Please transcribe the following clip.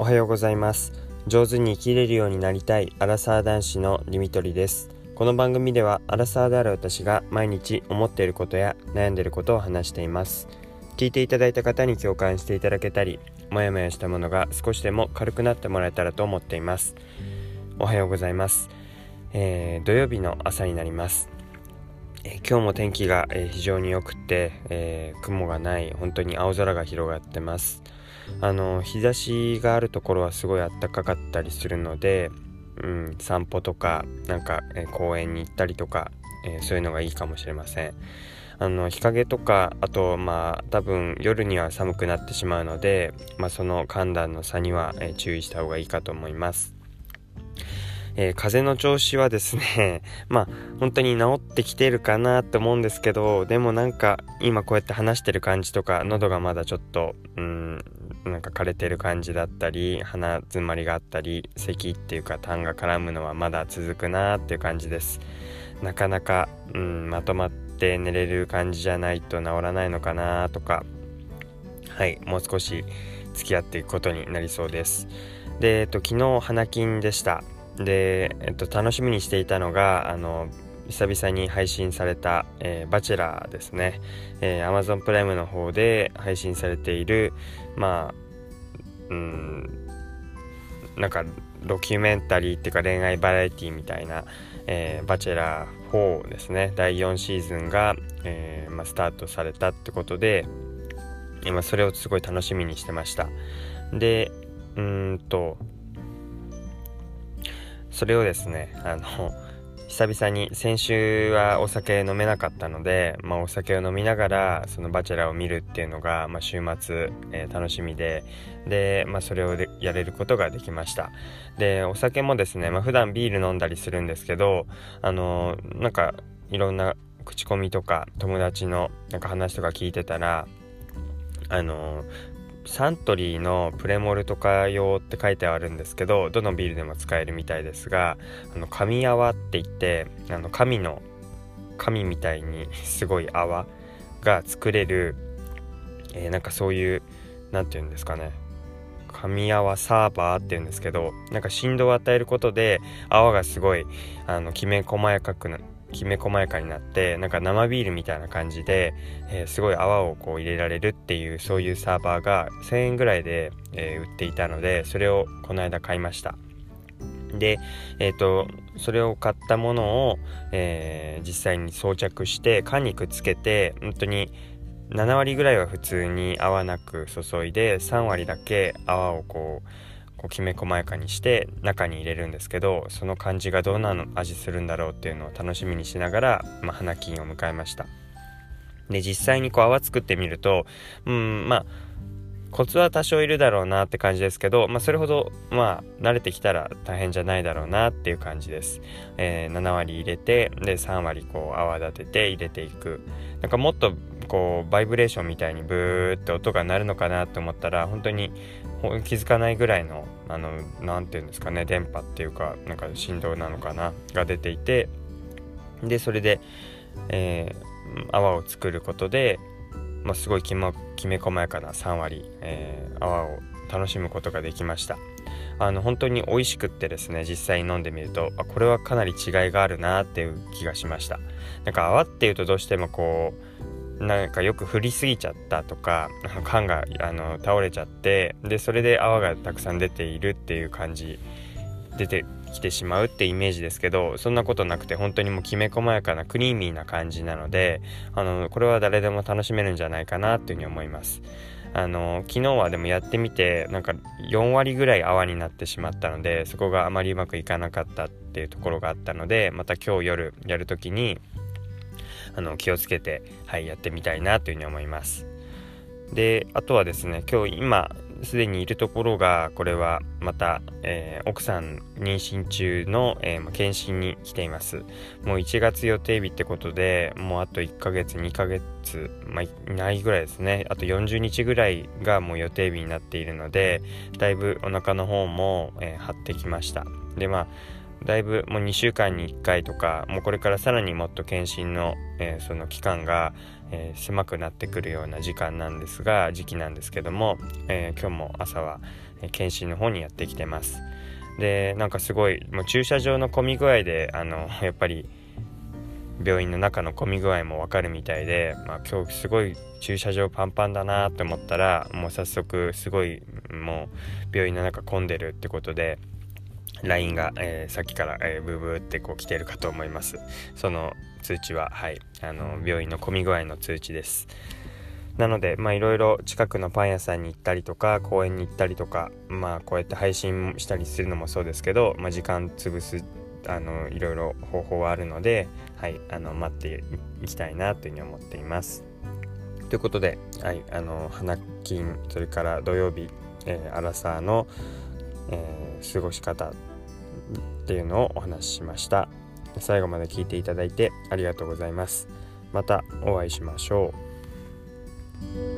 おはようございます。上手に生きれるようになりたいアラサー男子のリミトリです。この番組ではアラサーである私が毎日思っていることや悩んでいることを話しています。聞いていただいた方に共感していただけたりもやもやしたものが少しでも軽くなってもらえたらと思っています。おはようございます、えー、土曜日の朝になります。え今日も天気が、え非常に良くて、えー、雲がない本当に青空が広がってます。あの日差しがあるところはすごい暖かかったりするので、うん、散歩とかなんか、え公園に行ったりとか、えー、そういうのがいいかもしれません。あの日陰とかあとまあ多分夜には寒くなってしまうので、まあ、その寒暖の差には、え、注意した方がいいかと思います。えー、風の調子はですね まあ本当に治ってきてるかなって思うんですけどでもなんか今こうやって話してる感じとか喉がまだちょっとうんなんか枯れてる感じだったり鼻詰まりがあったり咳っていうか痰が絡むのはまだ続くなっていう感じです。なかなか、うん、まとまって寝れる感じじゃないと治らないのかなとかはいもう少し付き合っていくことになりそうです。で、えっと、昨日花金でした。で、えっと、楽しみにしていたのがあの久々に配信された、えー、バチェラーですね、えー、Amazon プライムの方で配信されているまあうんなんかドキュメンタリーっていうか恋愛バラエティみたいな、えー、バチェラー4ですね。第4シーズンが、えーまあ、スタートされたってことで今それをすごい楽しみにしてました。でうんとそれをですねあの久々に先週はお酒飲めなかったので、まあ、お酒を飲みながらそのバチェラーを見るっていうのが、まあ、週末、えー、楽しみでで、まあ、それをやれることができました。でお酒もですね、まあ、普段ビール飲んだりするんですけどあのー、なんかいろんな口コミとか友達のなんか話とか聞いてたらあのーサントリーのプレモルとか用って書いてあるんですけどどのビールでも使えるみたいですがあの神泡って言ってあの神の神みたいに すごい泡が作れる、えー、なんかそういう何て言うんですかね。神泡サーバーっていうんですけどなんか振動を与えることで泡がすごいあのきめ細やかくなきめ細やかになってなんか生ビールみたいな感じで、えー、すごい泡をこう入れられるっていうそういうサーバーが1000円ぐらいで、えー、売っていたのでそれをこの間買いました。でえ、ー、とそれを買ったものを、え実際に装着して缶にくっつけて本当に7割ぐらいは普通に泡なく注いで3割だけ泡をこうこうきめ細やかにして中に入れるんですけどその感じがどんな味するんだろうっていうのを楽しみにしながら、まあ、花金を迎えました。で実際にこう泡作ってみるとうんまあコツは多少いるだろうなって感じですけど、まあ、それほどまあ慣れてきたら大変じゃないだろうなっていう感じです、えー、7割入れてで3割こう泡立てて入れていく。なんかもっとこうバイブレーションみたいにブーって音が鳴るのかなと思ったら本当に気づかないぐらいのあの何て言うんですかね電波っていうかなんか振動なのかなが出ていて。でそれで、えー、泡を作ることで、まあ、すごいき,、ま、きめ細やかな3割、えー、泡を楽しむことができました。あの本当に美味しくってですね実際に飲んでみるとあこれはかなり違いがあるなっていう気がしました。なんか泡っていうとどうしてもこうなんかよく降りすぎちゃったとか缶があの倒れちゃってでそれで泡がたくさん出ているっていう感じ出てきてしまうってイメージですけどそんなことなくて本当にもうきめ細やかなクリーミーな感じなのであのこれは誰でも楽しめるんじゃないかなっていうふうに思いますあの昨日はでもやってみてなんか4割ぐらい泡になってしまったのでそこがあまりうまくいかなかったっていうところがあったのでまた今日夜やる時にあの気をつけて、はい、やってみたいなというふうに思います。であとはですね今日今すでにいるところがこれはまた、えー、奥さん妊娠中の、えー、検診に来ています。もう1月予定日ってことでもうあと1ヶ月2ヶ月、まあ、ないぐらいですね。あと40日ぐらいがもう予定日になっているのでだいぶお腹の方も、えー、張ってきました。でまあだいぶもう2週間に1回とかもうこれからさらにもっと検診の、えー、その期間が、えー、狭くなってくるような時間なんですが時期なんですけども、えー、今日も朝は、検診の方にやってきてます。でなんかすごいもう駐車場の混み具合であの やっぱり病院の中の混み具合もわかるみたいで、まあ、今日すごい駐車場パンパンだなって思ったらもう早速すごいもう病院の中混んでるってことで LINE が、えー、さっきから、えー、ブーブーってこう来てるかと思いますその通知ははいあの病院の混み具合の通知ですなのでまあいろいろ近くのパン屋さんに行ったりとか公園に行ったりとかまあこうやって配信したりするのもそうですけど、まあ、時間潰すあのいろいろ方法はあるので、はい、あの待っていきたいなというふうに思っています。ということで、はい、あの花金それから土曜日、えー、アラサーの、えー、過ごし方っていうのをお話ししました。最後まで聞いていただいてありがとうございます。またお会いしましょう。